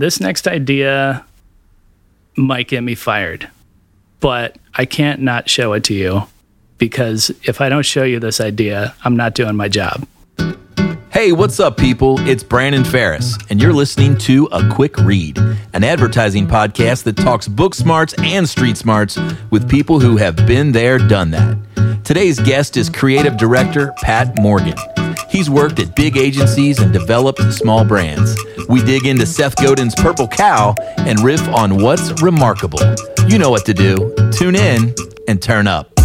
this next idea might get me fired, but I can't not show it to you because if I don't show you this idea, I'm not doing my job. Hey, what's up, people? It's Brandon Ferris, and you're listening to A Quick Read, an advertising podcast that talks book smarts and street smarts with people who have been there, done that. Today's guest is creative director Pat Morgan. He's worked at big agencies and developed small brands. We dig into Seth Godin's Purple Cow and riff on what's remarkable. You know what to do. Tune in and turn up.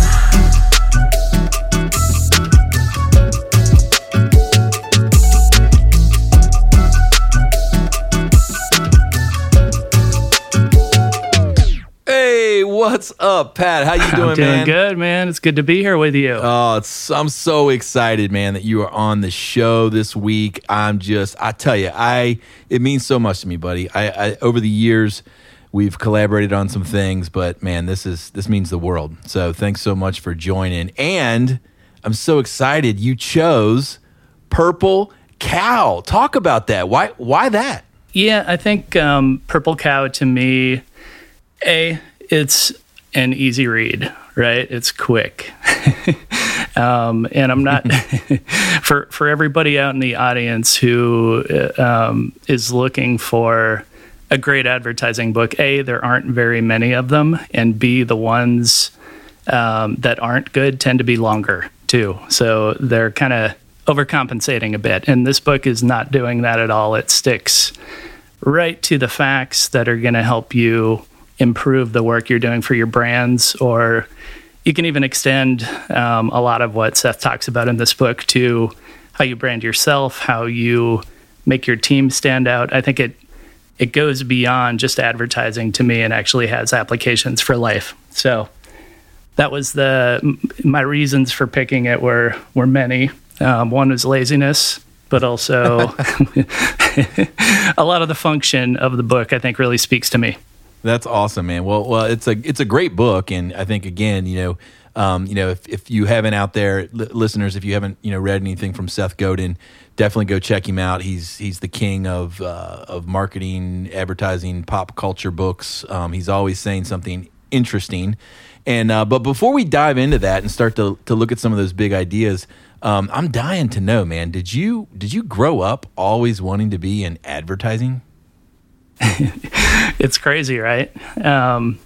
What's up, Pat? How you doing, I'm doing man? good, man. It's good to be here with you. Oh, it's, I'm so excited, man, that you are on the show this week. I'm just, I tell you, I it means so much to me, buddy. I, I over the years we've collaborated on some things, but man, this is this means the world. So thanks so much for joining. And I'm so excited you chose Purple Cow. Talk about that. Why why that? Yeah, I think um, Purple Cow to me, a it's an easy read, right? It's quick, um, and I'm not for for everybody out in the audience who uh, um, is looking for a great advertising book. A, there aren't very many of them, and B, the ones um, that aren't good tend to be longer too. So they're kind of overcompensating a bit. And this book is not doing that at all. It sticks right to the facts that are going to help you improve the work you're doing for your brands, or you can even extend um, a lot of what Seth talks about in this book to how you brand yourself, how you make your team stand out. I think it it goes beyond just advertising to me and actually has applications for life. So that was the my reasons for picking it were were many. Um, one was laziness, but also a lot of the function of the book. I think really speaks to me. That's awesome, man. Well, well, it's a it's a great book, and I think again, you know, um, you know, if, if you haven't out there, li- listeners, if you haven't, you know, read anything from Seth Godin, definitely go check him out. He's he's the king of uh, of marketing, advertising, pop culture books. Um, he's always saying something interesting. And uh, but before we dive into that and start to to look at some of those big ideas, um, I'm dying to know, man. Did you did you grow up always wanting to be in advertising? it's crazy, right? Um,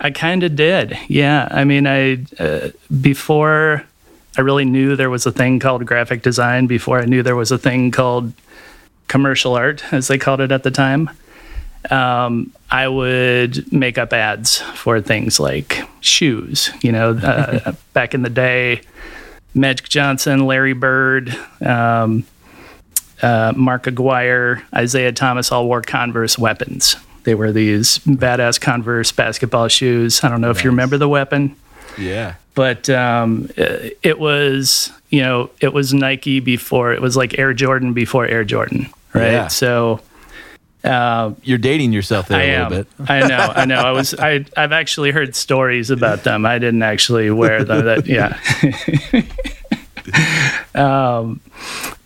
I kind of did. Yeah. I mean, I, uh, before I really knew there was a thing called graphic design, before I knew there was a thing called commercial art, as they called it at the time, um, I would make up ads for things like shoes. You know, uh, back in the day, Magic Johnson, Larry Bird, um, uh, Mark Aguirre, Isiah Thomas all wore Converse weapons. They were these badass Converse basketball shoes. I don't know if you remember the weapon, Yeah. but um, it, it was you know it was Nike before it was like Air Jordan before Air Jordan, right? Yeah. So. Uh, You're dating yourself there I a am. little bit. I know. I know. I was. I. I've actually heard stories about them. I didn't actually wear them. That. Yeah. um,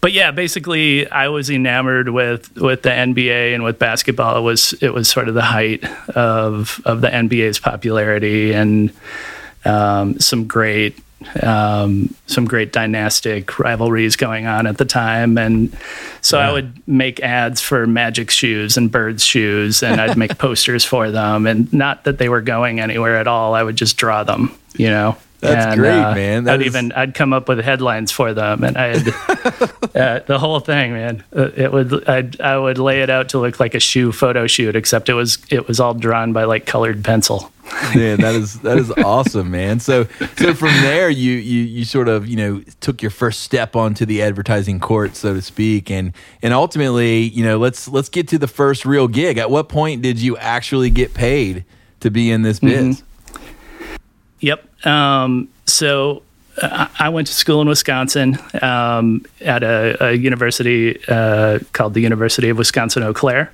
but yeah, basically, I was enamored with with the NBA and with basketball. It was it was sort of the height of of the NBA's popularity and um, some great um, some great dynastic rivalries going on at the time, and so I would make ads for Magic shoes and Birds shoes, and I'd make posters for them, and not that they were going anywhere at all. I would just draw them, you know. That's And, great, uh, man. That I'd is- even I'd come up with headlines for them, and I'd uh, the whole thing, man. Uh, It would I'd, I would lay it out to look like a shoe photo shoot, except it was it was all drawn by like colored pencil. Man, that is that is awesome, man. So so from there you you you sort of, you know, took your first step onto the advertising court, so to speak, and and ultimately, you know, let's let's get to the first real gig. At what point did you actually get paid to be in this biz? Yep. Um, so uh, I went to school in Wisconsin um, at a, a university uh, called the University of Wisconsin Eau Claire.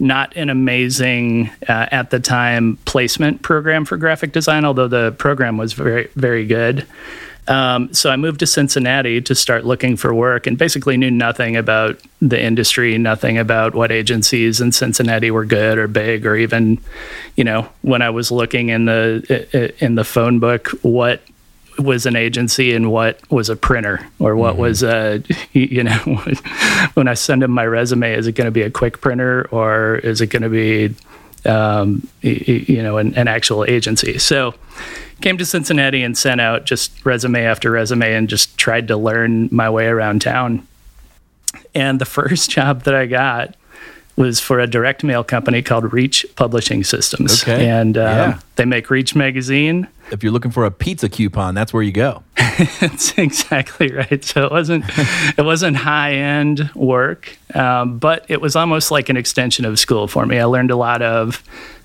Not an amazing, uh, at the time, placement program for graphic design, although the program was very, very good. Um, so I moved to Cincinnati to start looking for work and basically knew nothing about the industry, nothing about what agencies in Cincinnati were good or big, or even, you know, when I was looking in the in the phone book, what was an agency and what was a printer or what mm-hmm. was a you know when I send them my resume, is it going to be a quick printer or is it going to be um, you know an, an actual agency? So came to Cincinnati and sent out just resume after resume and just tried to learn my way around town. And the first job that I got was for a direct mail company called Reach Publishing Systems. Okay. And um, yeah. they make Reach magazine. If you're looking for a pizza coupon, that's where you go. that's exactly right. So it wasn't it wasn't high end work, um, but it was almost like an extension of school for me. I learned a lot of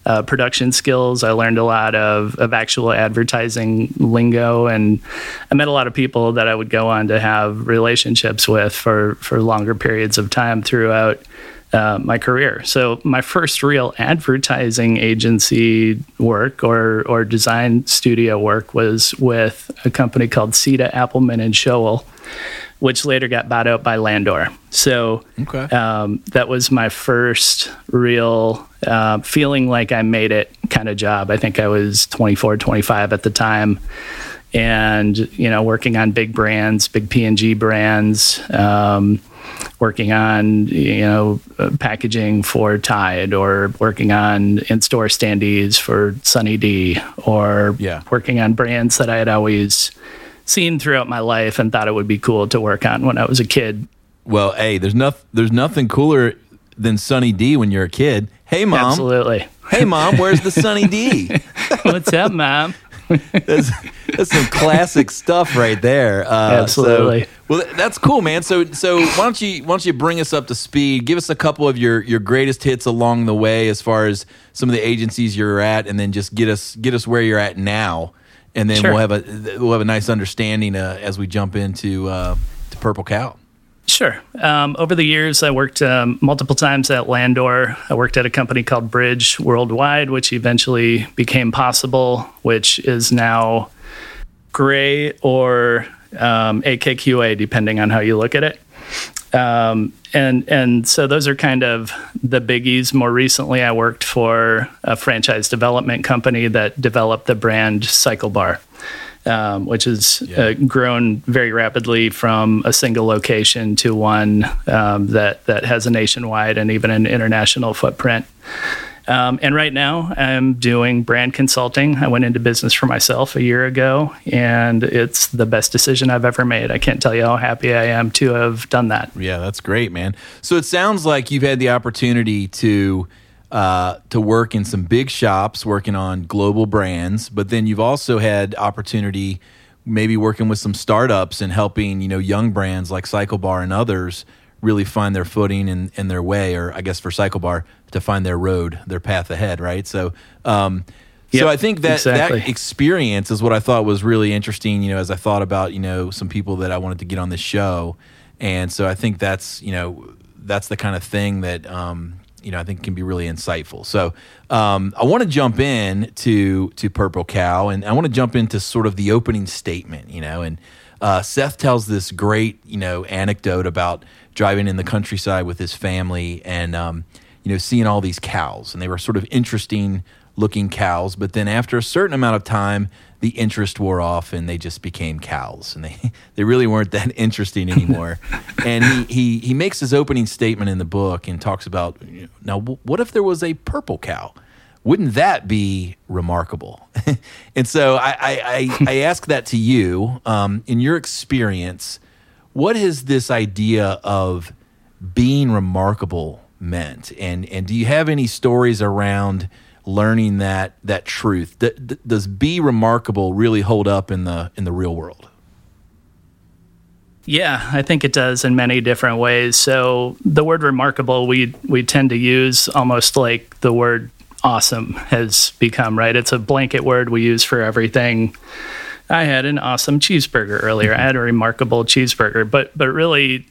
uh, production skills. I learned a lot of, of actual advertising lingo, and I met a lot of people that I would go on to have relationships with for, for longer periods of time throughout uh, my career. So my first real advertising agency work or or design studio work was with a company called Sita Appleman and Schoell which later got bought out by Landor. So okay. um, that was my first real uh, feeling like I made it kind of job. I think I was 24, 25 at the time. And, you know, working on big brands, big P&G brands, um, working on, you know, uh, packaging for Tide or working on in-store standees for Sunny D or yeah. working on brands that I had always – seen throughout my life and thought it would be cool to work on when I was a kid. Well, hey, there's nothing there's nothing cooler than Sunny D when you're a kid. Hey, mom. Absolutely. Hey, mom. Where's the Sunny D? What's up, mom? That's, that's some classic stuff right there. Uh, Absolutely. So, well, that's cool, man. So, so why don't you why don't you bring us up to speed? Give us a couple of your your greatest hits along the way, as far as some of the agencies you're at, and then just get us get us where you're at now and then sure. we'll have a we'll have a nice understanding uh, as we jump into uh, to Purple Cow. Sure. Um, over the years, I worked um, multiple times at Landor. I worked at a company called Bridge Worldwide, which eventually became Possible, which is now Grey or um, AKQA, depending on how you look at it. Um, and and so those are kind of the biggies. More recently, I worked for a franchise development company that developed the brand CycleBar, um, which has yeah. uh, grown very rapidly from a single location to one um, that that has a nationwide and even an international footprint. Um, and right now, I'm doing brand consulting. I went into business for myself a year ago, and it's the best decision I've ever made. I can't tell you how happy I am to have done that. Yeah, that's great, man. So it sounds like you've had the opportunity to uh, to work in some big shops, working on global brands, but then you've also had opportunity maybe working with some startups and helping you know young brands like CycleBar and others really find their footing and, and their way, or I guess for CycleBar to find their road, their path ahead, right? So, um, yep, so I think that exactly. that experience is what I thought was really interesting. You know, as I thought about you know some people that I wanted to get on this show, and so I think that's you know that's the kind of thing that um, you know I think can be really insightful. So um, I want to jump in to to Purple Cow, and I want to jump into sort of the opening statement. You know, and uh, Seth tells this great you know anecdote about driving in the countryside with his family and um, you know seeing all these cows and they were sort of interesting looking cows but then after a certain amount of time the interest wore off and they just became cows. And they, they really weren't that interesting anymore. And he, he, he makes his opening statement in the book and talks about now what if there was a purple cow? Wouldn't that be remarkable? And so I, I, I, I ask that to you um, in your experience what has this idea of being remarkable meant? And and do you have any stories around learning that that truth? D- d- does be remarkable really hold up in the in the real world? Yeah, I think it does in many different ways. So the word remarkable we we tend to use almost like the word awesome has become, right? It's a blanket word we use for everything I had an awesome cheeseburger earlier. I had a remarkable cheeseburger, but but really,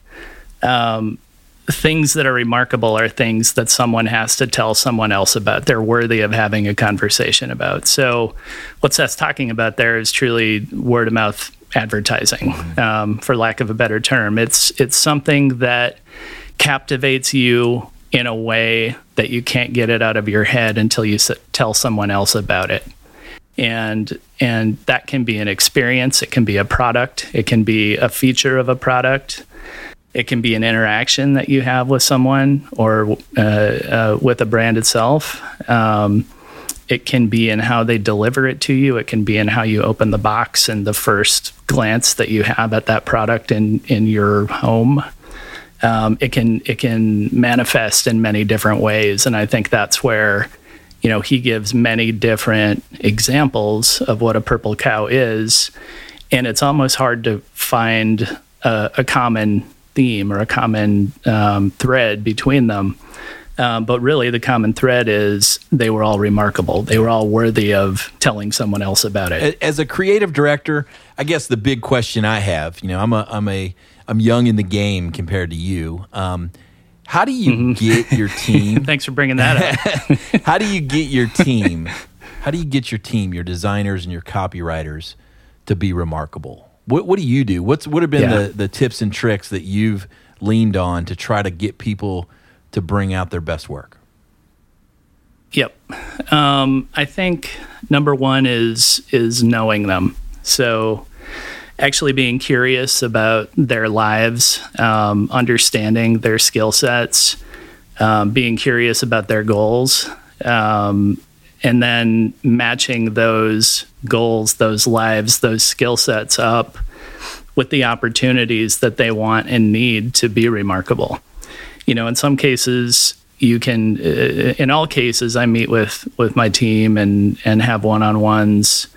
um, things that are remarkable are things that someone has to tell someone else about. They're worthy of having a conversation about. So, what Seth's talking about there is truly word of mouth advertising, um, for lack of a better term. It's it's something that captivates you in a way that you can't get it out of your head until you s- tell someone else about it. And and that can be an experience, it can be a product, it can be a feature of a product, it can be an interaction that you have with someone or uh, uh, with a brand itself. Um, it can be in how they deliver it to you. It can be in how you open the box and the first glance that you have at that product in in your home. Um, it can it can manifest in many different ways, and I think that's where you know he gives many different examples of what a purple cow is, and it's almost hard to find a, a common theme or a common um, thread between them. Um, but really, the common thread is they were all remarkable. They were all worthy of telling someone else about it. As a creative director, I guess the big question I have, you know, I'm a I'm a I'm young in the game compared to you. Um, how do you mm-hmm. get your team? Thanks for bringing that up. how do you get your team? How do you get your team, your designers and your copywriters, to be remarkable? What What do you do? What's what have been yeah. the the tips and tricks that you've leaned on to try to get people to bring out their best work? Yep. Um, I think number one is is knowing them. So actually being curious about their lives, um, understanding their skill sets, um, being curious about their goals, um, and then matching those goals, those lives, those skill sets up with the opportunities that they want and need to be remarkable you know, in some cases, you can. Uh, in all cases, I meet with with my team and and have one on ones.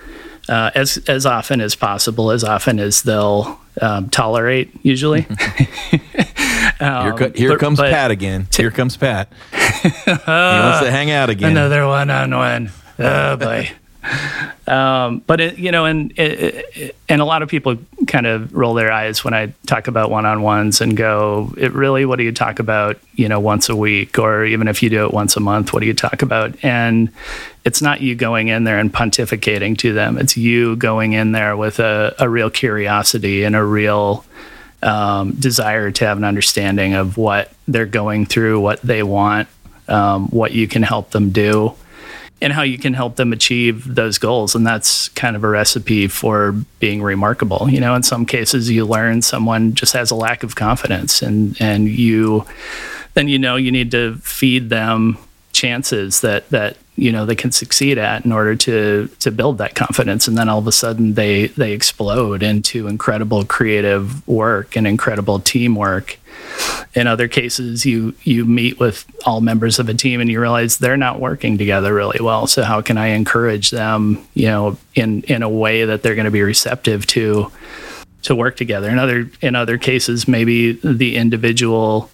Uh, as as often as possible, as often as they'll um, tolerate. Usually, um, here, co- here but, comes but Pat again. T- here comes Pat. he wants to hang out again. Another one on one. Oh boy. Um, but it, you know, and it, it, and a lot of people kind of roll their eyes when I talk about one-on-ones and go, "It really? What do you talk about? You know, once a week, or even if you do it once a month, what do you talk about?" And it's not you going in there and pontificating to them. It's you going in there with a, a real curiosity and a real um, desire to have an understanding of what they're going through, what they want, um, what you can help them do and how you can help them achieve those goals. And that's kind of a recipe for being remarkable. You know, in some cases, you learn someone just has a lack of confidence, and and you then you know you need to feed them chances that that you know they can succeed at in order to to build that confidence. And then all of a sudden they they explode into incredible creative work and incredible teamwork. In other cases you you meet with all members of a team and you realize they're not working together really well. So how can i encourage them you know in in a way that they're going to be receptive to to work together? In other in other cases maybe the individual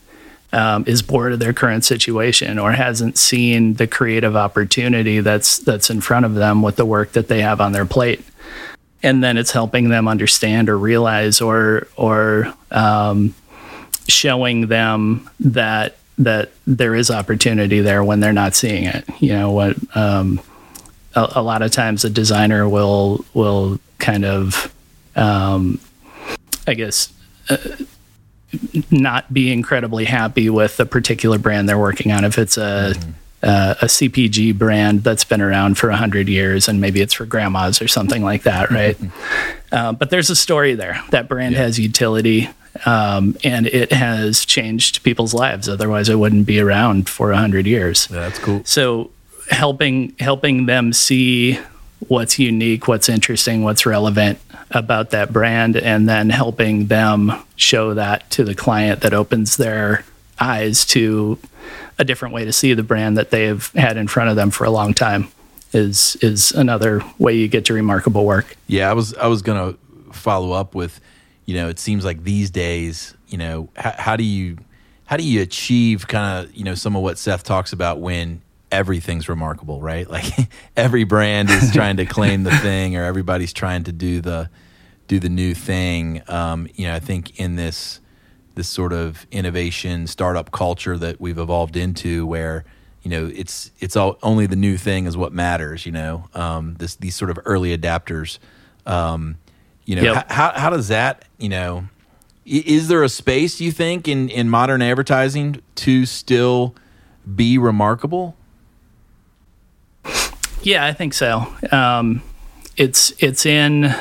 um, is bored of their current situation or hasn't seen the creative opportunity that's that's in front of them with the work that they have on their plate and then it's helping them understand or realize or or um, showing them that that there is opportunity there when they're not seeing it. You know what? Um, a, a, lot of times, a designer will will kind of, um, I guess. Uh, not be incredibly happy with the particular brand they're working on. If it's a mm-hmm. uh, a CPG brand that's been around for hundred years, and maybe it's for grandmas or something like that, right? Mm-hmm. Uh, but there's a story there. That brand yeah. has utility um, and it has changed people's lives. Otherwise, it wouldn't be around for a hundred years. Yeah, that's cool. So helping helping them see what's unique, what's interesting, what's relevant about that brand, and then helping them show that to the client that opens their eyes to a different way to see the brand that they've had in front of them for a long time is is another way you get to remarkable work. Yeah, I was I was gonna follow up with you know, it seems like these days, you know, how, how do you how do you achieve kind of you know some of what Seth talks about when everything's remarkable, right? Like every brand is trying to claim the thing, or everybody's trying to do the do the new thing. Um, you know, I think in this this sort of innovation startup culture that we've evolved into, where you know it's it's all only the new thing is what matters. You know, um, this these sort of early adapters. Um, You know, Yep. how how does that you know? Is there a space you think in in modern advertising to still be remarkable? Yeah, I think so. Um, it's it's in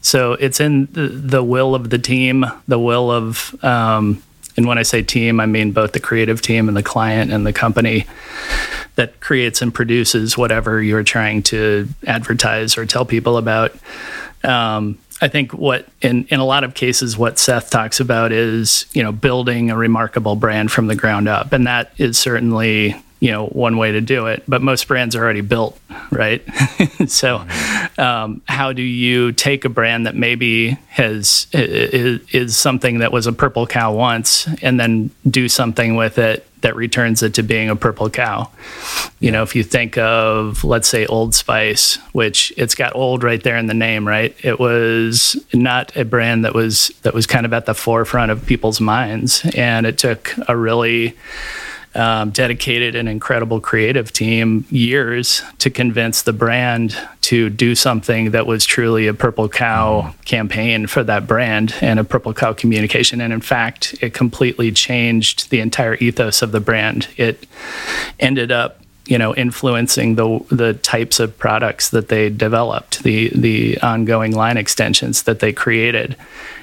so it's in the, the will of the team, the will of um, and when I say team, I mean both the creative team and the client and the company that creates and produces whatever you're trying to advertise or tell people about. Um, I think what in in a lot of cases what Seth talks about is you know building a remarkable brand from the ground up, and that is certainly you know one way to do it. But most brands are already built, right? so, um, how do you take a brand that maybe has is, is something that was a purple cow once, and then do something with it that returns it to being a purple cow? You know, if you think of, let's say, Old Spice, which it's got old right there in the name, right? It was not a brand that was that was kind of at the forefront of people's minds, and it took a really um, dedicated an incredible creative team years to convince the brand to do something that was truly a purple cow campaign for that brand and a purple cow communication. And in fact it completely changed the entire ethos of the brand. It ended up you know influencing the the types of products that they developed the the ongoing line extensions that they created.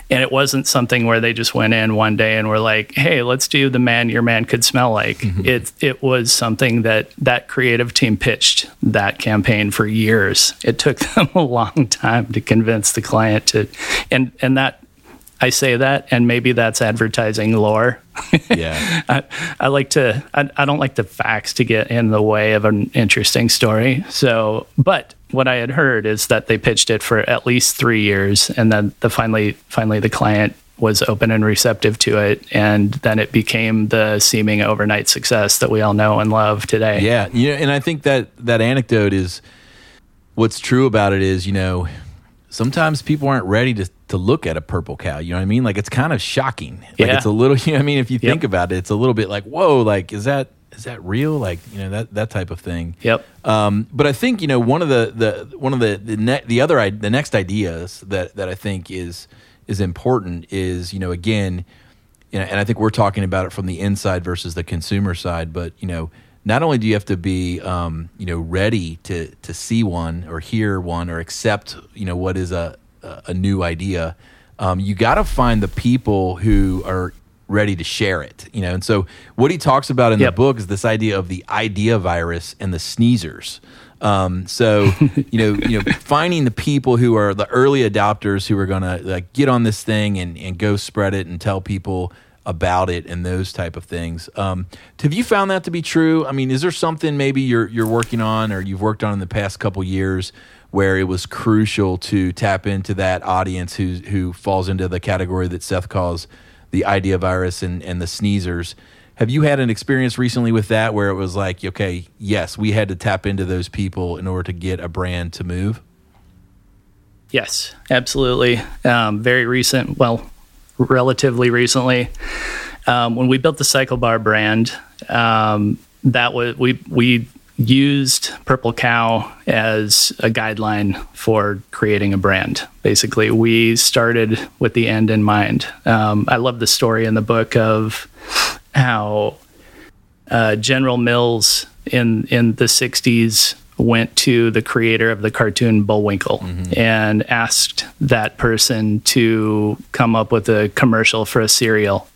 And it wasn't something where they just went in one day and were like hey let's do the man your man could smell like. Mm-hmm. It it was something that that creative team pitched that campaign for years. It took them a long time to convince the client to and and that I say that, and maybe that's advertising lore. Yeah, I, I like to. I, I don't like the facts to get in the way of an interesting story. So, but what I had heard is that they pitched it for at least three years, and then the finally, finally, the client was open and receptive to it, and then it became the seeming overnight success that we all know and love today. yeah. You know, and I think that that anecdote is what's true about it is you know sometimes people aren't ready to to look at a purple cow. You know what I mean? Like it's kind of shocking. Like Yeah. it's a little. You know what I mean? If you Yep. think about it, it's a little bit like whoa. Like is that is that real? Like you know that that type of thing. Yep. Um, but I think you know one of the the one of the the, ne- the other the next ideas that that I think is is important is you know again, you know, and I think we're talking about it from the inside versus the consumer side. But you know, not only do you have to be um, you know ready to to see one or hear one or accept you know what is a a new idea, um, you got to find the people who are ready to share it. You know, and so what he talks about in the book is this idea of the idea virus and the sneezers. Um, so you know, you know, finding the people who are the early adopters who are going to like get on this thing and, and go spread it and tell people about it and those type of things. Um, have you found that to be true? I mean, is there something maybe you're you're working on or you've worked on in the past couple years where it was crucial to tap into that audience who who falls into the category that Seth calls the idea virus and, and the sneezers. Have you had an experience recently with that where it was like, okay, yes, we had to tap into those people in order to get a brand to move? Yes, absolutely. Um, very recent, well, relatively recently, um, when we built the Cycle Bar brand, um, that was we we used Purple Cow as a guideline for creating a brand. Basically, we started with the end in mind. Um, I love the story in the book of how uh, General Mills in in the '60s went to the creator of the cartoon Bullwinkle mm-hmm. and asked that person to come up with a commercial for a cereal,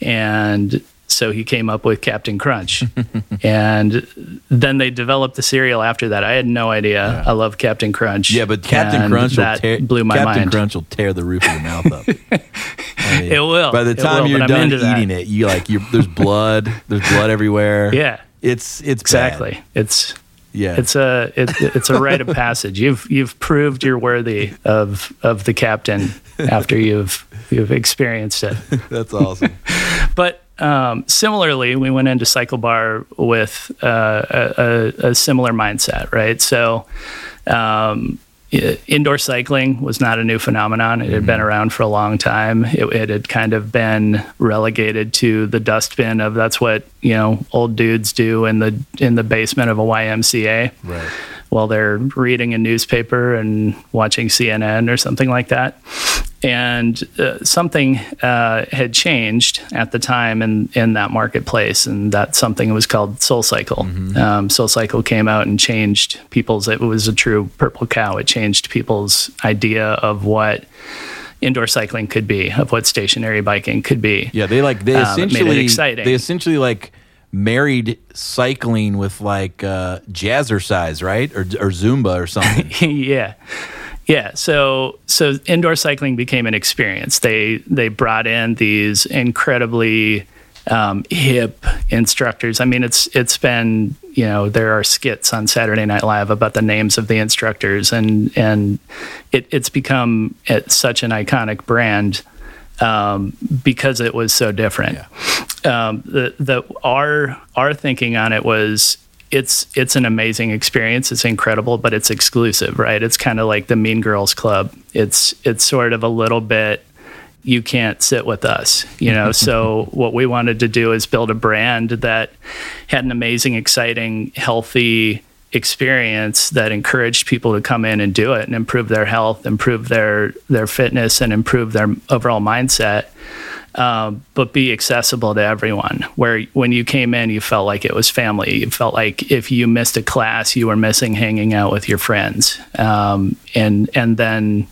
and so he came up with Captain Crunch, and then they developed the cereal after that. I had no idea. I love Captain Crunch. Yeah, but Captain Crunch will that tear, blew my Captain mind. Captain Crunch will tear the roof of your mouth up. I mean, It will. By the time will, you're done into that. eating it, you like you there's blood, there's blood everywhere. Yeah. It's it's bad. Exactly. It's Yeah. It's a it, it's a rite of passage. You've you've proved you're worthy of of the captain after you've you've experienced it. that's awesome. But um, similarly, we went into Cycle Bar with uh, a, a, a similar mindset, right? So. Um, Indoor cycling was not a new phenomenon. It had been mm-hmm. around for a long time. It, it had kind of been relegated to the dustbin of that's what you know old dudes do in the in the basement of a YMCA right. While they're reading a newspaper and watching CNN or something like that. And uh, something uh, had changed at the time in, in that marketplace, and that something was called Soul Cycle. Mm-hmm. Um, Soul Cycle came out and changed people's. It was a true purple cow. It changed people's idea of what indoor cycling could be, of what stationary biking could be. Yeah, they like they essentially um, exciting. they essentially like married cycling with like uh, jazzercise, right, or or Zumba or something. yeah. Yeah, so so indoor cycling became an experience. They they brought in these incredibly um, hip instructors. I mean, it's it's been you know there are skits on Saturday Night Live about the names of the instructors, and and it, it's become such an iconic brand um, because it was so different. Yeah. Um, the the our our thinking on it was it's it's an amazing experience. It's incredible, but it's exclusive, right? It's kind of like the Mean Girls Club. It's it's sort of a little bit you can't sit with us you know so what we wanted to do is build a brand that had an amazing exciting healthy experience that encouraged people to come in and do it and improve their health improve their their fitness and improve their overall mindset um, but be accessible to everyone. Where when you came in, you felt like it was family. You felt like if you missed a class, you were missing hanging out with your friends, um, and and then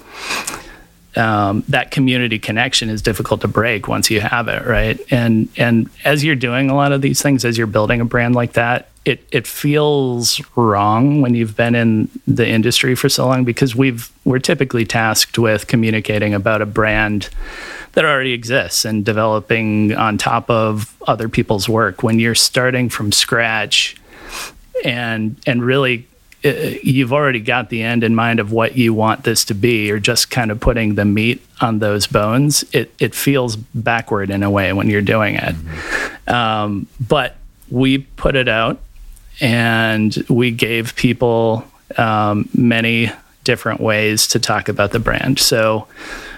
um, that community connection is difficult to break once you have it, right? And and as you're doing a lot of these things, as you're building a brand like that, it it feels wrong when you've been in the industry for so long because we've we're typically tasked with communicating about a brand that already exists and developing on top of other people's work. When you're starting from scratch and and really uh, you've already got the end in mind of what you want this to be or just kind of putting the meat on those bones it, it feels backward in a way when you're doing it mm-hmm. um, but we put it out and we gave people um, many different ways to talk about the brand. So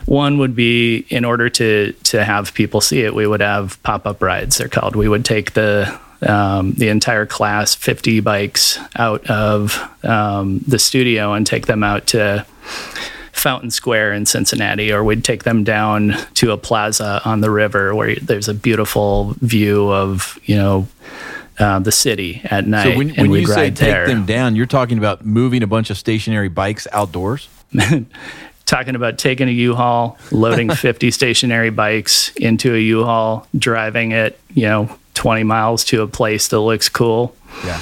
one would be in order to to have people see it we would have pop-up rides. They're called. We would take the um, the entire class, 50 bikes, out of um, the studio and take them out to Fountain Square in Cincinnati, or we'd take them down to a plaza on the river where there's a beautiful view of, you know, uh, the city at night. So when, when you say take there. them down, you're talking about moving a bunch of stationary bikes outdoors? talking about taking a U-Haul, loading 50 stationary bikes into a U-Haul, driving it, you know, 20 miles to a place that looks cool. Yeah.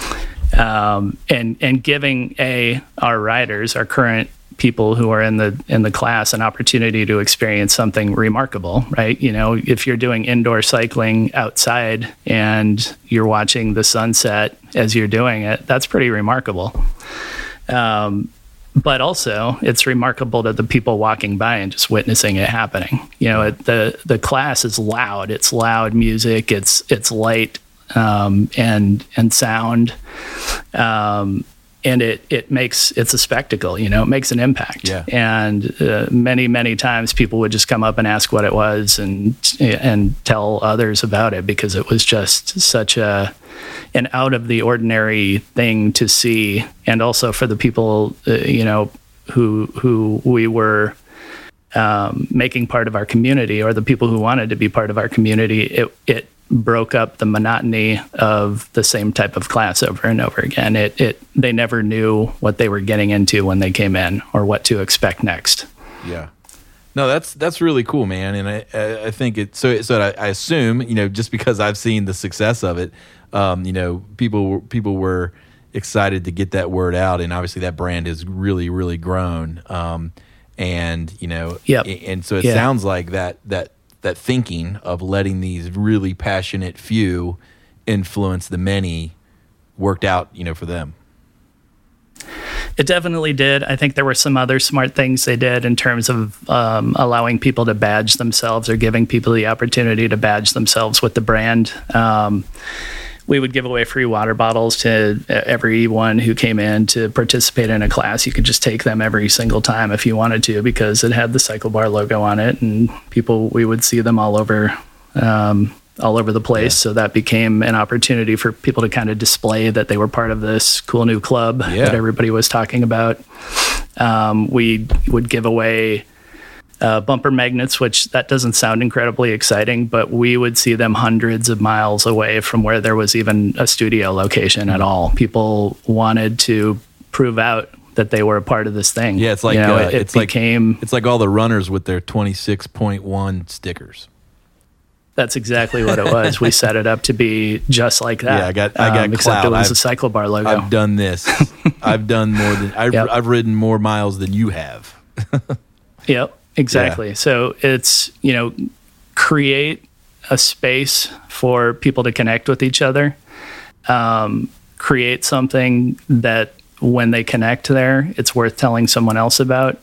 Um, and and giving a our riders, our current people who are in the in the class, an opportunity to experience something remarkable, right? You know, if you're doing indoor cycling outside and you're watching the sunset as you're doing it, that's pretty remarkable. Um, but also it's remarkable to the people walking by and just witnessing it happening. You know, it, the the class is loud. It's loud music. It's it's light um, and and sound, um, and it it makes it's a spectacle. You know, it makes an impact. Yeah. And uh, many many times people would just come up and ask what it was and and tell others about it because it was just such a an out of the ordinary thing to see, and also for the people, uh, you know, who who we were um, making part of our community, or the people who wanted to be part of our community. It it broke up the monotony of the same type of class over and over again. It it they never knew what they were getting into when they came in, or what to expect next. Yeah. No, that's that's really cool, man, and I I think it. So so I, I assume you know just because I've seen the success of it, um, you know, people people were excited to get that word out, and obviously that brand has really really grown. Um, and you know, yeah, and so it yeah. sounds like that that that thinking of letting these really passionate few influence the many worked out, you know, for them. It definitely did. I think there were some other smart things they did in terms of um, allowing people to badge themselves or giving people the opportunity to badge themselves with the brand. Um, we would give away free water bottles to everyone who came in to participate in a class. You could just take them every single time if you wanted to because it had the Cycle Bar logo on it, and people we would see them all over um, all over the place. Yeah. So that became an opportunity for people to kind of display that they were part of this cool new club yeah. that everybody was talking about. Um, we would give away uh, bumper magnets, which that doesn't sound incredibly exciting, but we would see them hundreds of miles away from where there was even a studio location at all. People wanted to prove out that they were a part of this thing. Yeah, it's like you know, uh, it it's became like, it's like all the runners with their twenty six point one stickers. That's exactly what it was. we set it up to be just like that. Yeah, I got I got um, except it was I've, a CycleBar logo. I've done this. I've done more than I've, yep. I've ridden more miles than you have. yep. Exactly. Yeah. So it's, you know, create a space for people to connect with each other. Um, create something that when they connect there, it's worth telling someone else about.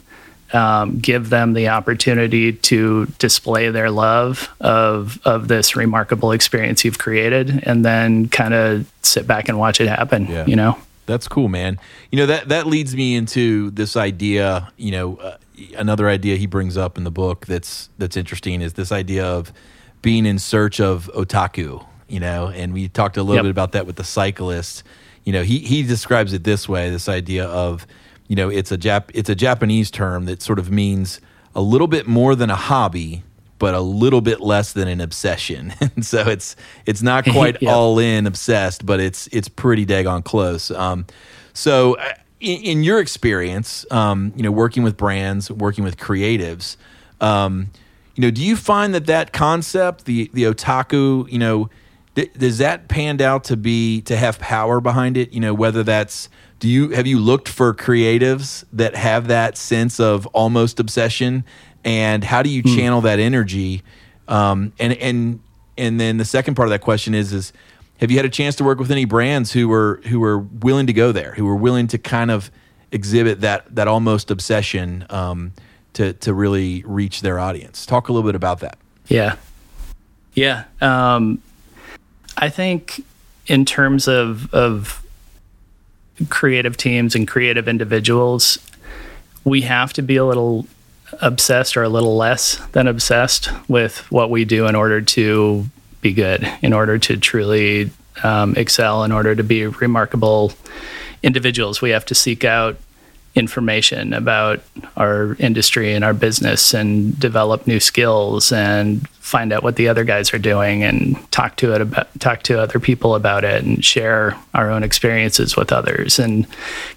Um, give them the opportunity to display their love of of this remarkable experience you've created, and then kind of sit back and watch it happen. Yeah. You know, that's cool, man. You know that that leads me into this idea. You know, uh, another idea he brings up in the book that's that's interesting is this idea of being in search of otaku. You know, and we talked a little yep. bit about that with the cyclist. You know, he he describes it this way: this idea of you know it's a Jap it's a Japanese term that sort of means a little bit more than a hobby, but a little bit less than an obsession. and so it's it's not quite all in obsessed, but it's it's pretty daggone close. Um, so uh, in, in your experience, um, you know, working with brands, working with creatives, um, you know, do you find that that concept, the the otaku, you know, th- does that panned out to be to have power behind it? You know, whether that's do you have you looked for creatives that have that sense of almost obsession, and how do you hmm. channel that energy? Um, and and and then the second part of that question is is have you had a chance to work with any brands who were who were willing to go there, who were willing to kind of exhibit that that almost obsession um, to to really reach their audience? Talk a little bit about that. Yeah, yeah. Um, I think in terms of of creative teams and creative individuals, we have to be a little obsessed or a little less than obsessed with what we do in order to be good, in order to truly um, excel, in order to be remarkable individuals. We have to seek out information about our industry and our business and develop new skills and find out what the other guys are doing and talk to it about talk to other people about it and share our own experiences with others and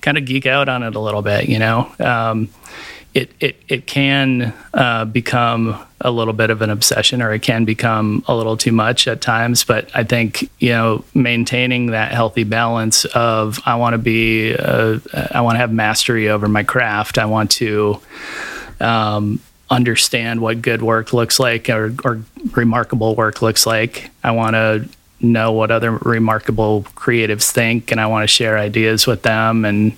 kind of geek out on it a little bit you know um, it it it can uh, become a little bit of an obsession, or it can become a little too much at times. But I think you know maintaining that healthy balance of I want to be uh, I want to have mastery over my craft. I want to um, understand what good work looks like or, or remarkable work looks like. I want to know what other remarkable creatives think and I want to share ideas with them and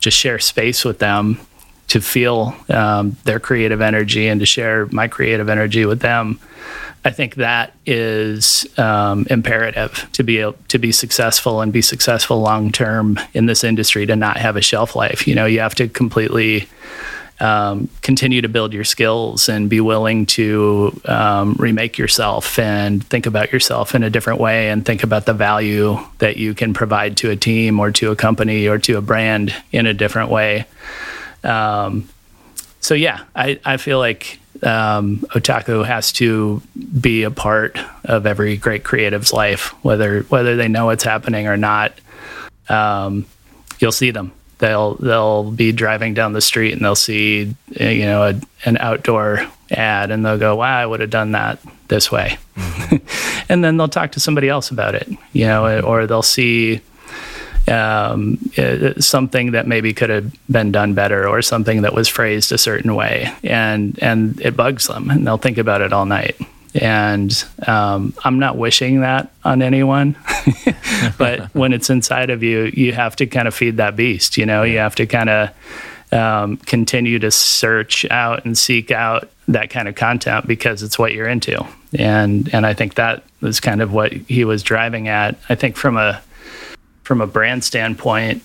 just share space with them to feel um, their creative energy and to share my creative energy with them. I think that is um, imperative to be able, to be successful and be successful long term in this industry. To not have a shelf life, you know, you have to completely um, continue to build your skills and be willing to um, remake yourself and think about yourself in a different way and think about the value that you can provide to a team or to a company or to a brand in a different way. Um, so yeah, I, I feel like um, otaku has to be a part of every great creative's life, whether whether they know it's happening or not. Um, you'll see them. They'll they'll be driving down the street and they'll see you know a, an outdoor ad and they'll go, "Wow, I would have done that this way," mm-hmm. and then they'll talk to somebody else about it, you know, or they'll see um, uh, something that maybe could have been done better or something that was phrased a certain way. And and it bugs them and they'll think about it all night. And um, i'm not wishing that on anyone but when it's inside of you you have to kind of feed that beast you know? You have to kind of um, continue to search out and seek out that kind of content because it's what you're into. And and i think that was kind of what he was driving at i think from a from a brand standpoint,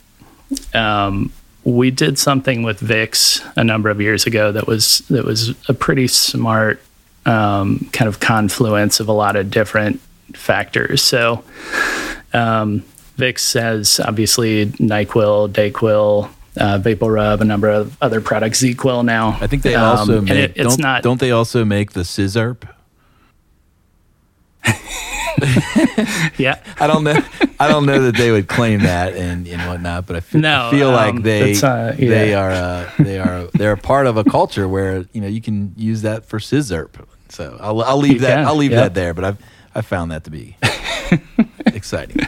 um, we did something with Vicks a number of years ago that was that was a pretty smart um, kind of confluence of a lot of different factors. So, um, Vicks has obviously Nyquil, Dayquil, uh, VapoRub, a number of other products, ZzzQuil now. I think they Um, also make. it- it's don't, not. don't they also make the Sizzurp? yeah. I don't know. I don't know that they would claim that and, and whatnot, but I No, I feel um, like they uh, they are uh, they are they're a part of a culture where you know you can use that for Sizzurp. So I'll I'll leave You that can, I'll leave yeah. that there. But I've I found that to be exciting.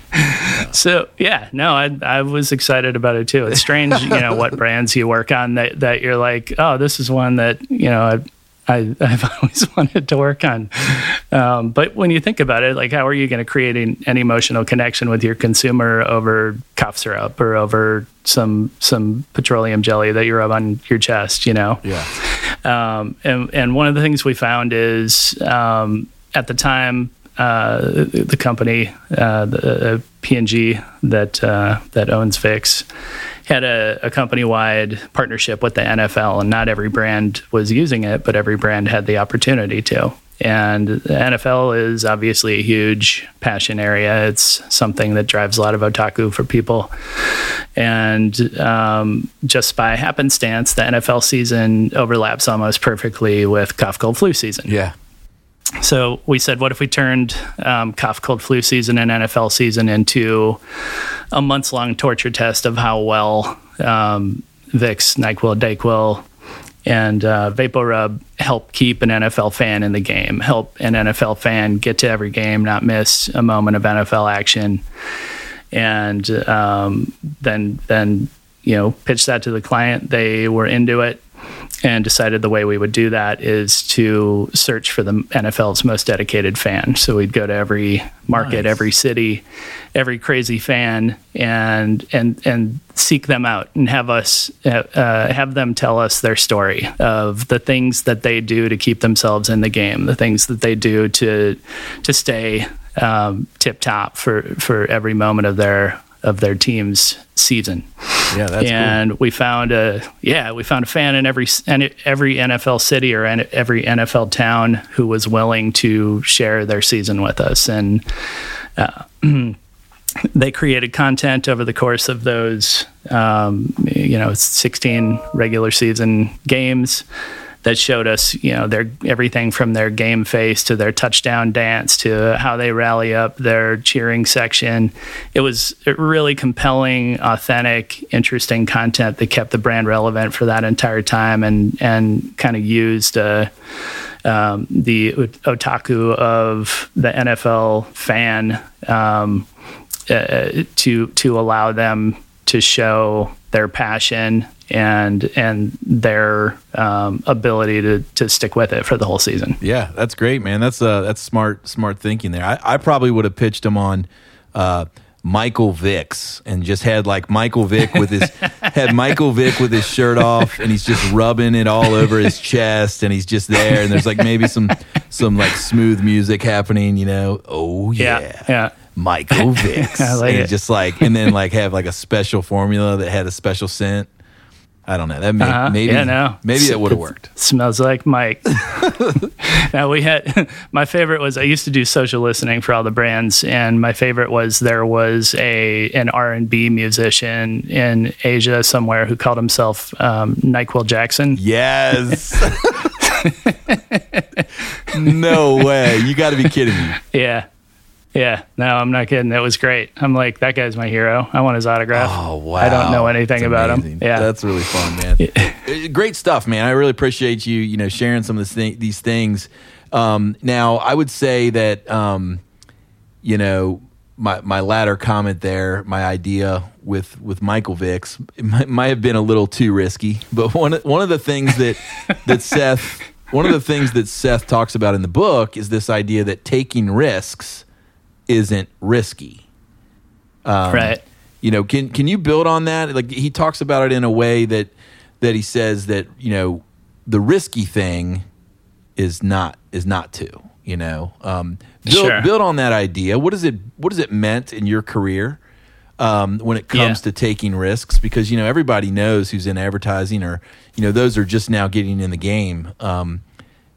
So yeah, no, I I was excited about it too. It's strange, you know, what brands you work on that that you're like, oh, this is one that you know I. I've always wanted to work on, um, but when you think about it, like, how are you going to create an, an emotional connection with your consumer over cough syrup or over some some petroleum jelly that you rub on your chest? You know, Yeah. um, and, and one of the things we found is um, at the time, uh, the, company, uh, the uh, P&G that uh, that owns Vicks, had a, a company-wide partnership with the NFL, and not every brand was using it, but every brand had the opportunity to. And the NFL is obviously a huge passion area. It's something that drives a lot of otaku for people. And um, just by happenstance, the NFL season overlaps almost perfectly with cough, cold, flu season. Yeah. So we said, what if we turned um, cough, cold, flu season and NFL season into a months long torture test of how well um, Vicks, NyQuil, Dayquil, and uh, VapoRub help keep an NFL fan in the game, help an NFL fan get to every game, not miss a moment of NFL action, and um, then then you know pitch that to the client. They were into it and decided the way we would do that is to search for the NFL's most dedicated fan. So we'd go to every market, Nice. every city, every crazy fan, and and and seek them out and have us uh, uh, have them tell us their story of the things that they do to keep themselves in the game, the things that they do to to stay um, tip top for for every moment of their of their team's season. Yeah, that's and we found a yeah we found a fan in every every NFL city or every NFL town who was willing to share their season with us. And uh, they created content over the course of those um, you know 16 regular season games that showed us, you know, their everything from their game face to their touchdown dance to how they rally up their cheering section. It was really compelling, authentic, interesting content that kept the brand relevant for that entire time and and kind of used uh, um, the otaku of the NFL fan um, uh, to to allow them to show their passion and and their um, ability to to stick with it for the whole season. Yeah, that's great, man. That's uh that's smart smart thinking there. I, I probably would have pitched him on uh Michael Vicks and just had like Michael Vick with his had Michael Vick with his shirt off and he's just rubbing it all over his chest and he's just there and there's like maybe some some like smooth music happening, you know. Oh yeah. Yeah, yeah. Michael Vicks. I like and it. just like and then like have like a special formula that had a special scent. I don't know. That may, Uh-huh. maybe Yeah, no. maybe that would have worked. Smells like Mike. now we had my favorite was I used to do social listening for all the brands, and my favorite was there was a an R and B musician in Asia somewhere who called himself um, Nyquil Jackson. Yes. no way. You got to be kidding me. Yeah. Yeah, no, I'm not kidding. That was great. I'm like, that guy's my hero. I want his autograph. Oh, wow. I don't know anything That's about amazing. him. Yeah. That's really fun, man. Uh, Great stuff, man. I really appreciate you, you know, sharing some of this thi- these things. Um, now, I would say that, um, you know, my, my latter comment there, my idea with, with Michael Vicks might, might have been a little too risky, but one, of- one of the things that, that Seth, one of the things that Seth talks about in the book is this idea that taking risks isn't risky. Um, right. You know, can can you build on that? Like he talks about it in a way that that he says that you know the risky thing is not is not to you know um, build Sure. build on that idea. What is it? What does it meant in your career um, when it comes Yeah. to taking risks? Because you know everybody knows who's in advertising or you know those are just now getting in the game. Um,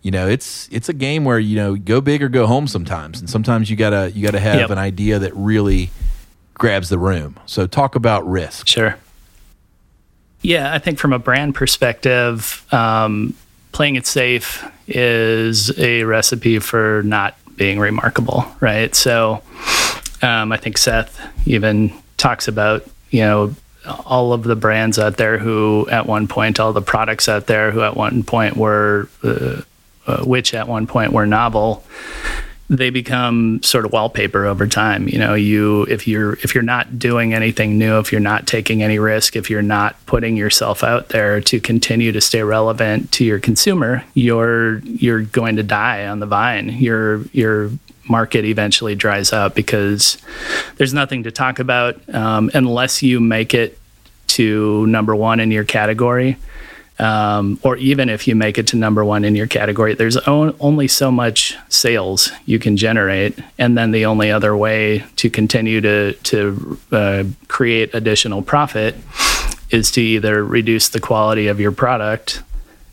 you know, it's it's a game where you know go big or go home sometimes, and sometimes you gotta you gotta have Yep. an idea that really grabs the room. So talk about risk. Sure. Yeah, I think from a brand perspective, um, playing it safe is a recipe for not being remarkable, right? So um, I think Seth even talks about, you know, all of the brands out there who at one point, all the products out there who at one point were, uh, uh, which at one point were novel, they become sort of wallpaper over time. You know you if you're if you're not doing anything new if you're not taking any risk if you're not putting yourself out there to continue to stay relevant to your consumer you're you're going to die on the vine. Your your market eventually dries up because there's nothing to talk about um, unless you make it to number one in your category um, or even if you make it to number one in your category, there's on, only so much sales you can generate, and then the only other way to continue to to uh, create additional profit is to either reduce the quality of your product,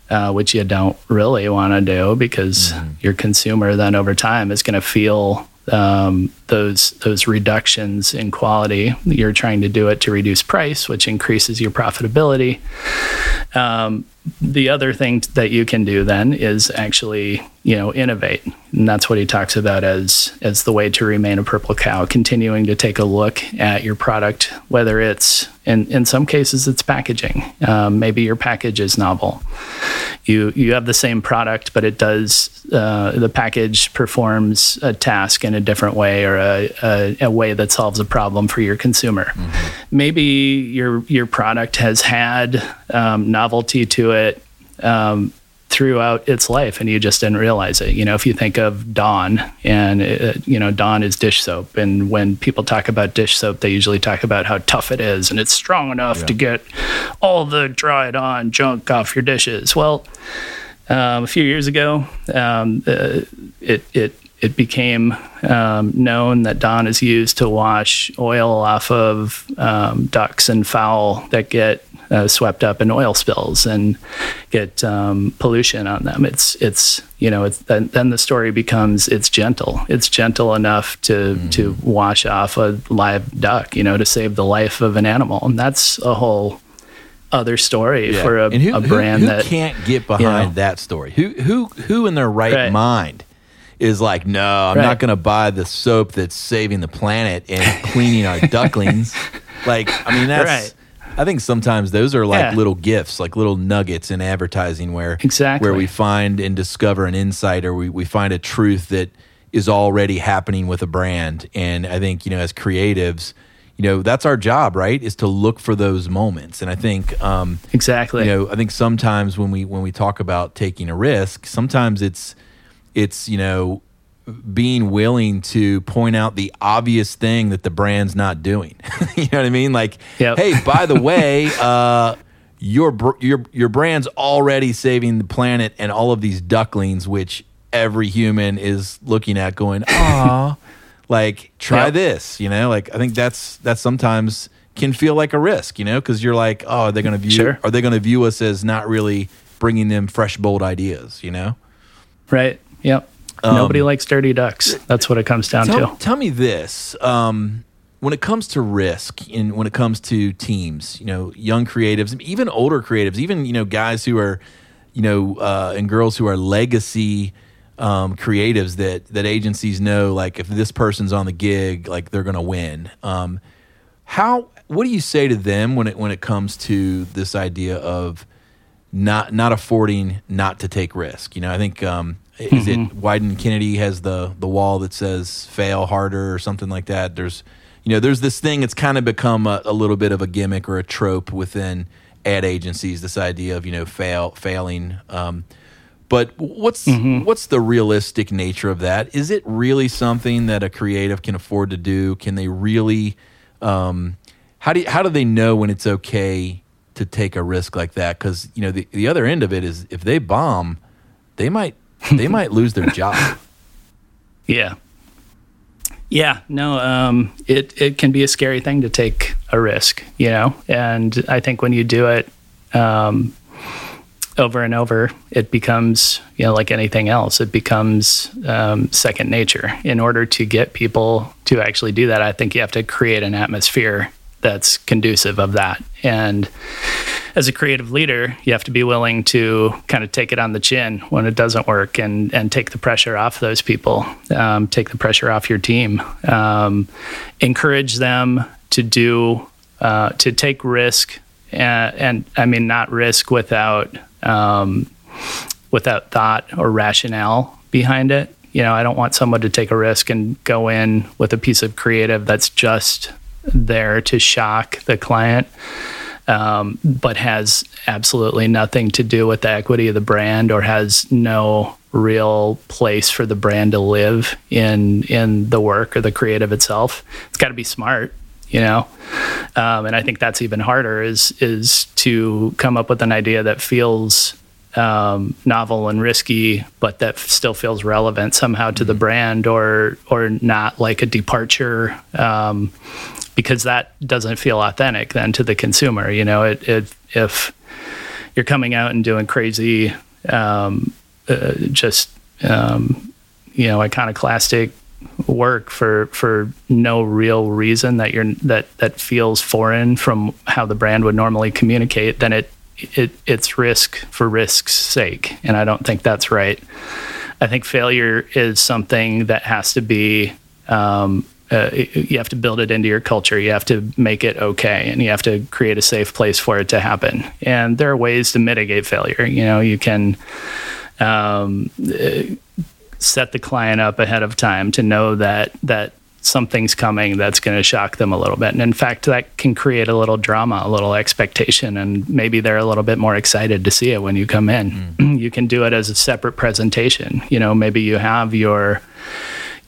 uh, which you don't really want to do because your consumer then over time is going to feel um, those those reductions in quality. You're trying to do it to reduce price, which increases your profitability. Um, the other thing that you can do then is actually you know innovate. And that's what he talks about as as the way to remain a purple cow continuing to take a look at your product whether it's in in some cases it's packaging. Um, maybe your package is novel. You you have the same product but it does uh, the package performs a task in a different way or a, a, a way that solves a problem for your consumer. Maybe your your product has had um, novelty to it um, throughout its life and you just didn't realize it. You know if you think of dawn and uh you know dawn is dish soap. And when people talk about dish soap they usually talk about how tough it is and it's strong enough to get all the dried on junk off your dishes. Well um, a few years ago um, uh, it it it became um, known that Dawn is used to wash oil off of um, ducks and fowl that get uh, swept up in oil spills and get um, pollution on them. It's it's you know it's then, then the story becomes it's gentle. It's gentle enough to to wash off a live duck. You know to save the life of an animal, and that's a whole other story for a, who, a brand who, that can't get behind know. that story? Who who who in their right, Right. mind is like, no, I'm Right. not going to buy the soap that's saving the planet and cleaning our ducklings. Like, I mean, that's. Right. I think sometimes those are like Yeah. little gifts, like little nuggets in advertising where Exactly. where we find and discover an insight or we, we find a truth that is already happening with a brand. And I think, you know, as creatives, you know, that's our job, right? Is to look for those moments. And I think um, exactly you know i think sometimes when we when we talk about taking a risk sometimes it's it's you know being willing to point out the obvious thing that the brand's not doing you know what i mean like Yep. hey by the way uh your your your brand's already saving the planet and all of these ducklings which every human is looking at going ah like try Yep. this you know like i think that's that's sometimes can feel like a risk you know because you're like oh are they're gonna view Sure. are they gonna view us as not really bringing them fresh bold ideas you know Right. Yep. Nobody likes dirty ducks. That's what it comes down tell, to. tell me this um, when it comes to risk and when it comes to teams you know young creatives even older creatives even you know guys who are you know uh, and girls who are legacy um, creatives that that agencies know like if this person's on the gig like they're gonna win um, how what do you say to them when it when it comes to this idea of not not affording not to take risk. You know, I think um, is it Wieden+Kennedy has the the wall that says fail harder or something like that. There's you know there's this thing. It's kind of become a, a little bit of a gimmick or a trope within ad agencies. This idea of you know fail failing. Um, but what's what's the realistic nature of that? Is it really something that a creative can afford to do? Can they really? Um, how do you, how do they know when it's okay to take a risk like that? Because you know the the other end of it is if they bomb, they might they might lose their job. Yeah. Yeah, no, um, it, it can be a scary thing to take a risk, you know? And I think when you do it, um, over and over, it becomes, you know, like anything else, it becomes um, second nature. In order to get people to actually do that, I think you have to create an atmosphere that's conducive of that. And as a creative leader, you have to be willing to kind of take it on the chin when it doesn't work and, and take the pressure off those people, um, take the pressure off your team, um, encourage them to do, uh, to take risk. And, and I mean, not risk without um, without thought or rationale behind it. You know, I don't want someone to take a risk and go in with a piece of creative that's just there to shock the client, um, but has absolutely nothing to do with the equity of the brand or has no real place for the brand to live in in the work or the creative itself. It's got to be smart you know um, and i think that's even harder is is to come up with an idea that feels um, novel and risky but that still feels relevant somehow to the mm-hmm. brand or or not like a departure um, because that doesn't feel authentic then to the consumer you know it, it if you're coming out and doing crazy um, uh, just um, you know iconoclastic work for for no real reason that you're that that feels foreign from how the brand would normally communicate, then it it it's risk for risk's sake, and I don't think that's right. I think failure is something that has to be. Um, uh, you have to build it into your culture. You have to make it okay, and you have to create a safe place for it to happen. And there are ways to mitigate failure. You know, you can um, set the client up ahead of time to know that that something's coming that's going to shock them a little bit. And in fact, that can create a little drama, a little expectation, and maybe they're a little bit more excited to see it when you come in. Mm. You can do it as a separate presentation. You know, maybe you have your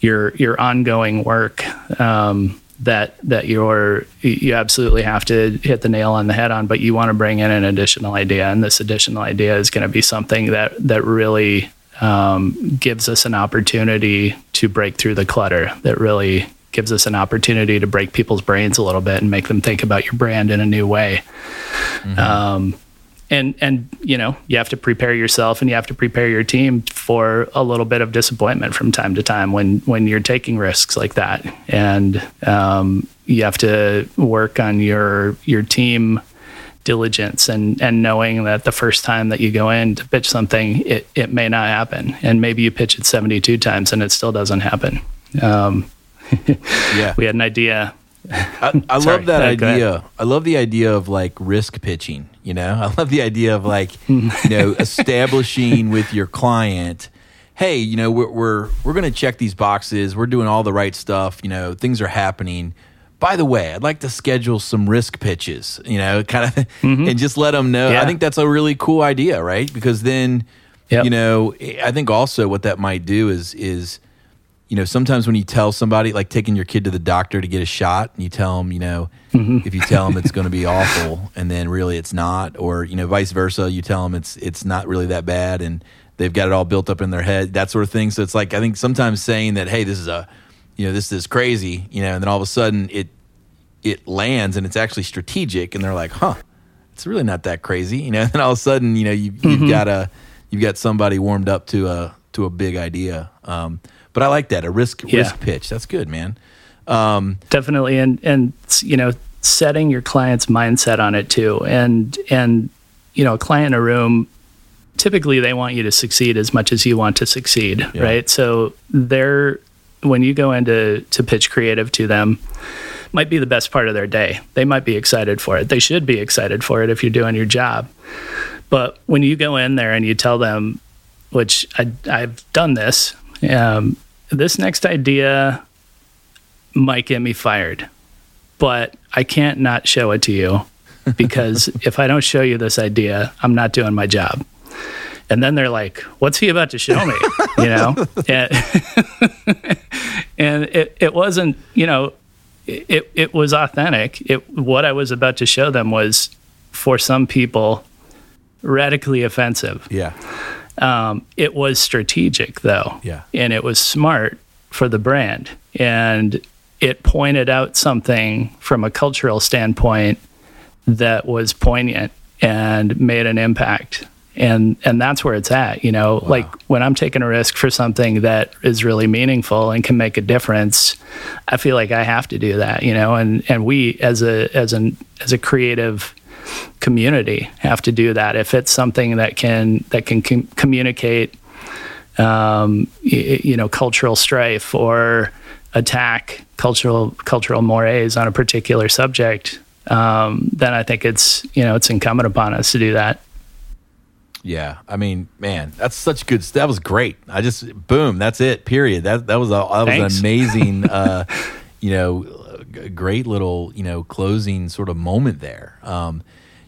your your ongoing work um, that that you're you absolutely have to hit the nail on the head on, but you want to bring in an additional idea, and this additional idea is going to be something that that really um, gives us an opportunity to break through the clutter that really gives us an opportunity to break people's brains a little bit and make them think about your brand in a new way. Mm-hmm. Um, and and you know you have to prepare yourself and you have to prepare your team for a little bit of disappointment from time to time when when you're taking risks like that and um, you have to work on your your team diligence and and knowing that the first time that you go in to pitch something, it it may not happen, and maybe you pitch it 72 times and it still doesn't happen. Um, yeah, we had an idea. I, I love that idea. I love the idea of like risk pitching. You know, I love the idea of like you know establishing with your client hey, you know, we're we're we're going to check these boxes. We're doing all the right stuff. You know, things are happening by the way, I'd like to schedule some risk pitches, you know, kind of, mm-hmm. and just let them know. Yeah. I think that's a really cool idea, right? Because then, yep. you know, I think also what that might do is, is, you know, sometimes when you tell somebody, like taking your kid to the doctor to get a shot, and you tell them, you know, mm-hmm. if you tell them it's going to be awful, and then really it's not, or you know, vice versa, you tell them it's it's not really that bad, and they've got it all built up in their head, that sort of thing. So it's like I think sometimes saying that, hey, this is a you know, this is crazy, you know, and then all of a sudden it it lands and it's actually strategic, and they're like, huh, it's really not that crazy, you know. And then all of a sudden, you know, you, you've mm-hmm. got a you've got somebody warmed up to a to a big idea. Um, but I like that a risk yeah. risk pitch. That's good, man. Um, Definitely, and and you know, setting your client's mindset on it too, and and you know, a client in a room typically they want you to succeed as much as you want to succeed, yeah. right? So they're when you go into to pitch creative to them, might be the best part of their day. They might be excited for it. They should be excited for it if you're doing your job. But when you go in there and you tell them, which I, have done this, um, this next idea might get me fired, but I can't not show it to you because if I don't show you this idea, I'm not doing my job. And then they're like what's he about to show me? You know? And, and it, it wasn't you know it, it was authentic. It what i was about to show them was for some people radically offensive. Yeah um, it was strategic though. Yeah. And it was smart for the brand. And it pointed out something from a cultural standpoint that was poignant and made an impact. And and that's where it's at you know? Wow. like when i'm taking a risk for something that is really meaningful and can make a difference i feel like i have to do that you know? And and we as a as an as a creative community have to do that if it's something that can that can com- communicate um, you, you know cultural strife or attack cultural cultural mores on a particular subject um, then I think it's you know it's incumbent upon us to do that. Yeah, I mean, man, that's such good. That was great. I just boom, that's it. Period. That that was a that was an amazing, uh, you know, great little you know closing sort of moment there. Um,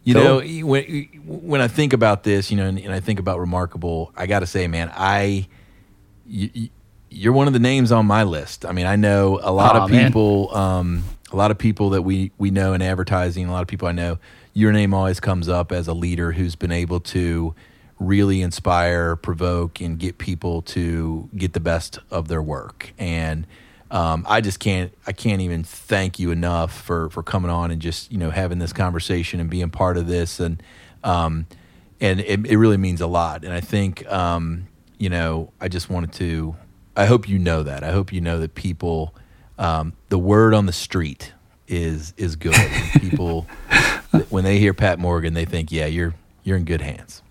you know, when when I think about this, you know, and, and I think about remarkable, I got to say, man, I. You, you're one of the names on my list. I mean, I know a lot of people. Um, a lot of people that we we know in advertising, a lot of people I know, your name always comes up as a leader who's been able to really inspire, provoke, and get people to get the best of their work. And um, I just can't I can't even thank you enough for for coming on and just you know having this conversation and being part of this and um, and it, it really means a lot. And I think um, you know I just wanted to I hope you know that I hope you know that people um, the word on the street is is good. People, when they hear Pat Morgan, they think, "Yeah, you're you're in good hands."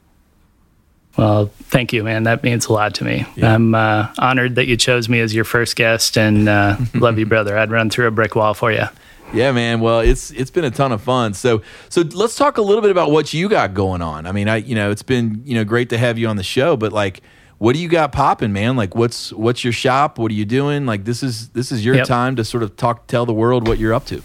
Well, thank you, man. That means a lot to me. Yeah. I'm uh, honored that you chose me as your first guest, and uh, love you, brother. I'd run through a brick wall for you. Yeah, man. Well, it's it's been a ton of fun. So so let's talk a little bit about what you got going on. I mean, I you know it's been you know great to have you on the show, but like what do you got popping, man? Like, what's what's your shop? What are you doing? Like, this is this is your yep. time to sort of talk, tell the world what you're up to.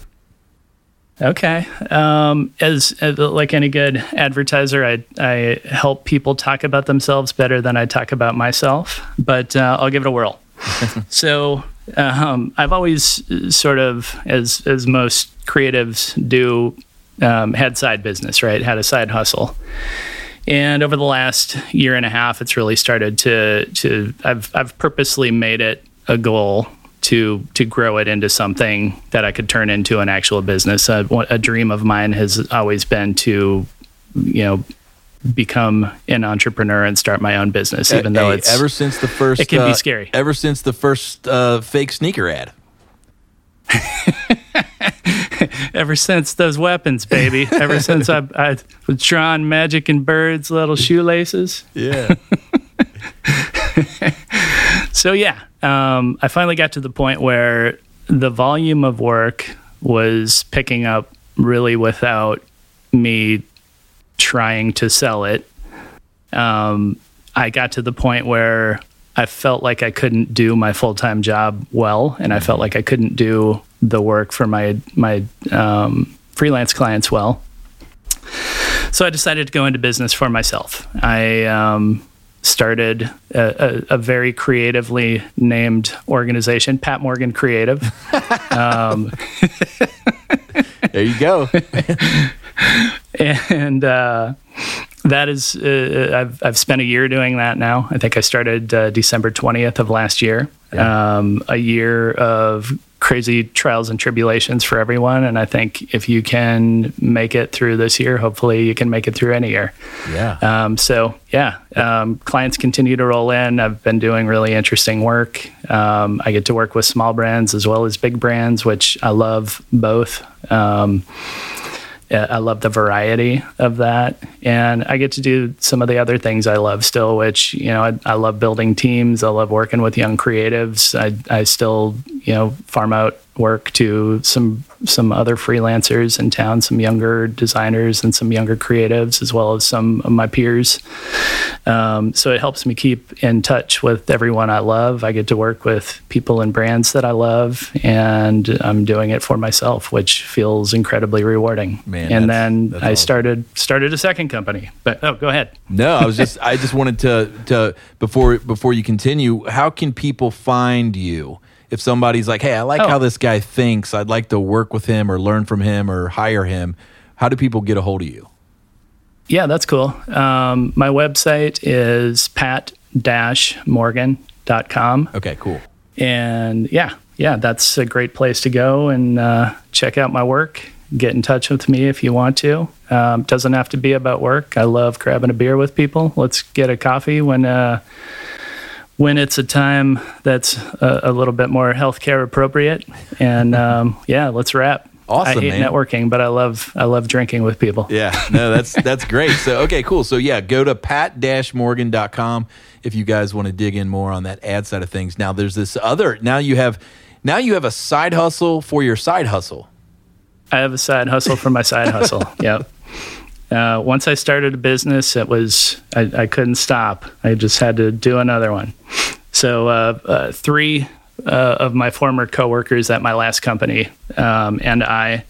Okay. Um, as, as, like any good advertiser, I I help people talk about themselves better than I talk about myself. But uh, I'll give it a whirl. so um, I've always sort of, as as most creatives do, um, had side business, right? Had a side hustle. And over the last year and a half, it's really started to to I've I've purposely made it a goal to to grow it into something that I could turn into an actual business. A, a dream of mine has always been to, you know, become an entrepreneur and start my own business, even hey, though it's ever since the first. It can uh, be scary. Ever since the first uh, fake sneaker ad. ever since those weapons, baby. Ever since I, I was drawing magic and birds, little shoelaces. Yeah. so yeah, um, I finally got to the point where the volume of work was picking up really without me trying to sell it. Um, I got to the point where I felt like I couldn't do my full time job well, and I felt like I couldn't do the work for my my um, freelance clients well. So I decided to go into business for myself. I um, started a, a, a, very creatively named organization, Pat Morgan Creative. um, there you go. and uh, that is, uh, I've I've spent a year doing that now. I think I started uh, December twentieth of last year. Yeah. Um, a year of crazy trials and tribulations for everyone. And I think if you can make it through this year, hopefully you can make it through any year. Yeah. Um, so yeah, um, clients continue to roll in. I've been doing really interesting work. Um, I get to work with small brands as well as big brands, which I love both. I love the variety of that. And I get to do some of the other things I love still, which, you know, I, I love building teams. I love working with young creatives. I, I still, you know, farm out work to some some other freelancers in town, some younger designers and some younger creatives, as well as some of my peers. Um, so it helps me keep in touch with everyone I love. I get to work with people and brands that I love, and I'm doing it for myself, which feels incredibly rewarding. Man, and then I awesome. started started a second company. But oh, go ahead. No, I was just I just wanted to to before before you continue, how can people find you? If somebody's like, "Hey, I like oh. how this guy thinks. I'd like to work with him or learn from him or hire him." How do people get a hold of you? Yeah, that's cool. Um, my website is pat-morgan.com. Okay, cool. And yeah, yeah, that's a great place to go and uh, check out my work get in touch with me if you want to. Um, doesn't have to be about work. I love grabbing a beer with people. Let's get a coffee when uh, when it's a time that's a, a little bit more healthcare appropriate. And um, yeah, let's wrap. Awesome, I hate man. networking, but I love I love drinking with people. Yeah, no, that's that's great. So okay, cool. So yeah, go to pat-morgan.com if you guys want to dig in more on that ad side of things. Now there's this other now you have now you have a side hustle for your side hustle. I have a side hustle for my side hustle. Yep. Uh, once I started a business, it was I, I couldn't stop. I just had to do another one. So uh, uh, three uh, of my former coworkers at my last company um, and I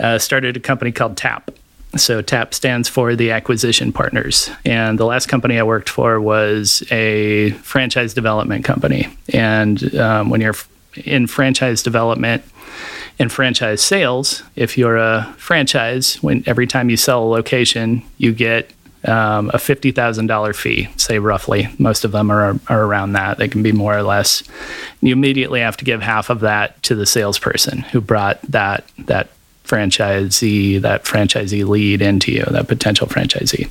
uh, started a company called TAP. So TAP stands for the Acquisition Partners, and the last company I worked for was a franchise development company. And um, when you're in franchise development in franchise sales, if you're a franchise, when every time you sell a location, you get um, a fifty thousand dollar fee, say roughly. Most of them are are around that. They can be more or less. You immediately have to give half of that to the salesperson who brought that that franchisee that franchisee lead into you, that potential franchisee.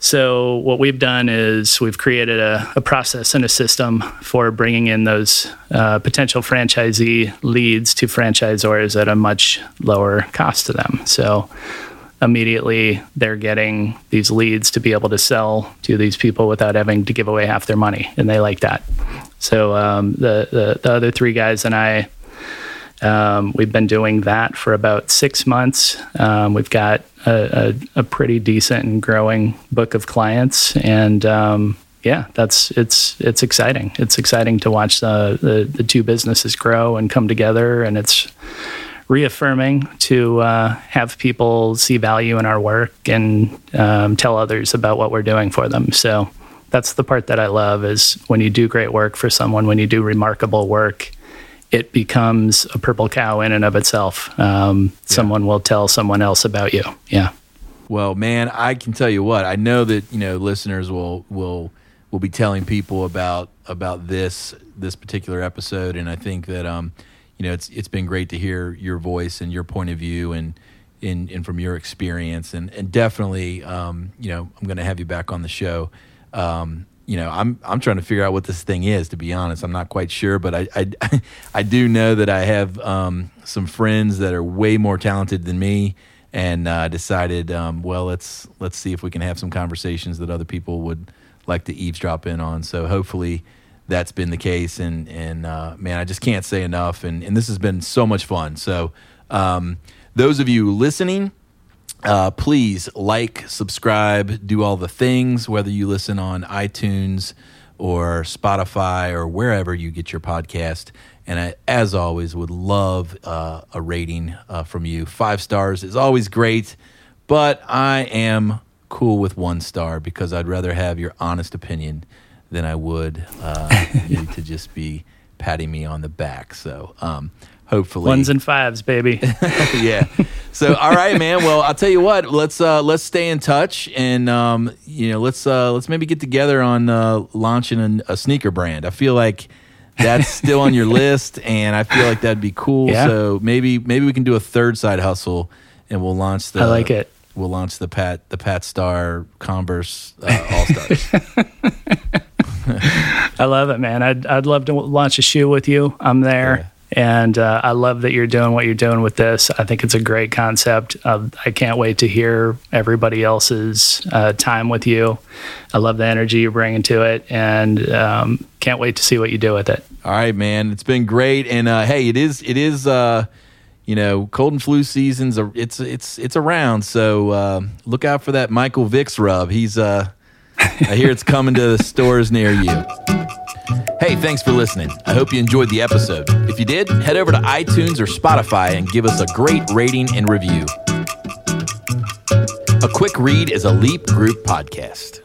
So what we've done is we've created a, a process and a system for bringing in those uh, potential franchisee leads to franchisors at a much lower cost to them. So immediately they're getting these leads to be able to sell to these people without having to give away half their money, and they like that. So um, the, the the other three guys and I. Um, we've been doing that for about six months. Um, we've got a, a, a, pretty decent and growing book of clients, and um, yeah, that's it's it's exciting. It's exciting to watch the, the, the two businesses grow and come together, and it's reaffirming to uh, have people see value in our work and um, tell others about what we're doing for them. So that's the part that I love is when you do great work for someone, when you do remarkable work, it becomes a purple cow in and of itself. Um, yeah. Someone will tell someone else about you. Yeah. Well, man, I can tell you what. I know that you know listeners will will will be telling people about about this this particular episode, and I think that um, you know it's it's been great to hear your voice and your point of view and in and from your experience, and and definitely um, you know I'm going to have you back on the show. Um, you know, I'm I'm trying to figure out what this thing is. To be honest, I'm not quite sure, but I I, I do know that I have um, some friends that are way more talented than me, and uh, decided, um, well, let's let's see if we can have some conversations that other people would like to eavesdrop in on. So hopefully, that's been the case. And and uh, man, I just can't say enough. And and this has been so much fun. So um, those of you listening. Uh, please like, subscribe, do all the things, whether you listen on iTunes or Spotify or wherever you get your podcast. And I, as always, would love uh, a rating uh, from you. Five stars is always great, but I am cool with one star because I'd rather have your honest opinion than I would uh, you to just be patting me on the back. So, um, hopefully ones and fives baby yeah so all right man. Well i'll tell you what. Let's uh let's stay in touch and um you know let's uh let's maybe get together on uh launching a, a sneaker brand. I feel like that's still on your list and i feel like that'd be cool. Yeah. so maybe maybe we can do a third side hustle and we'll launch the i like it. we'll launch the pat the pat star converse uh, all stars i love it man. I'd i'd love to launch a shoe with you. I'm there. Yeah. And uh, I love that you're doing what you're doing with this. I think it's a great concept. Uh, I can't wait to hear everybody else's uh, time with you. I love the energy you're bringing to it, and um, can't wait to see what you do with it. All right, man. It's been great. And uh, hey, it is it is uh, you know cold and flu seasons. It's it's it's around. So uh, look out for that Michael Vicks rub. He's I hear it's coming to the stores near you. Hey, thanks for listening. I hope you enjoyed the episode. If you did, head over to iTunes or Spotify and give us a great rating and review. A Quick Read is a Leap Group podcast.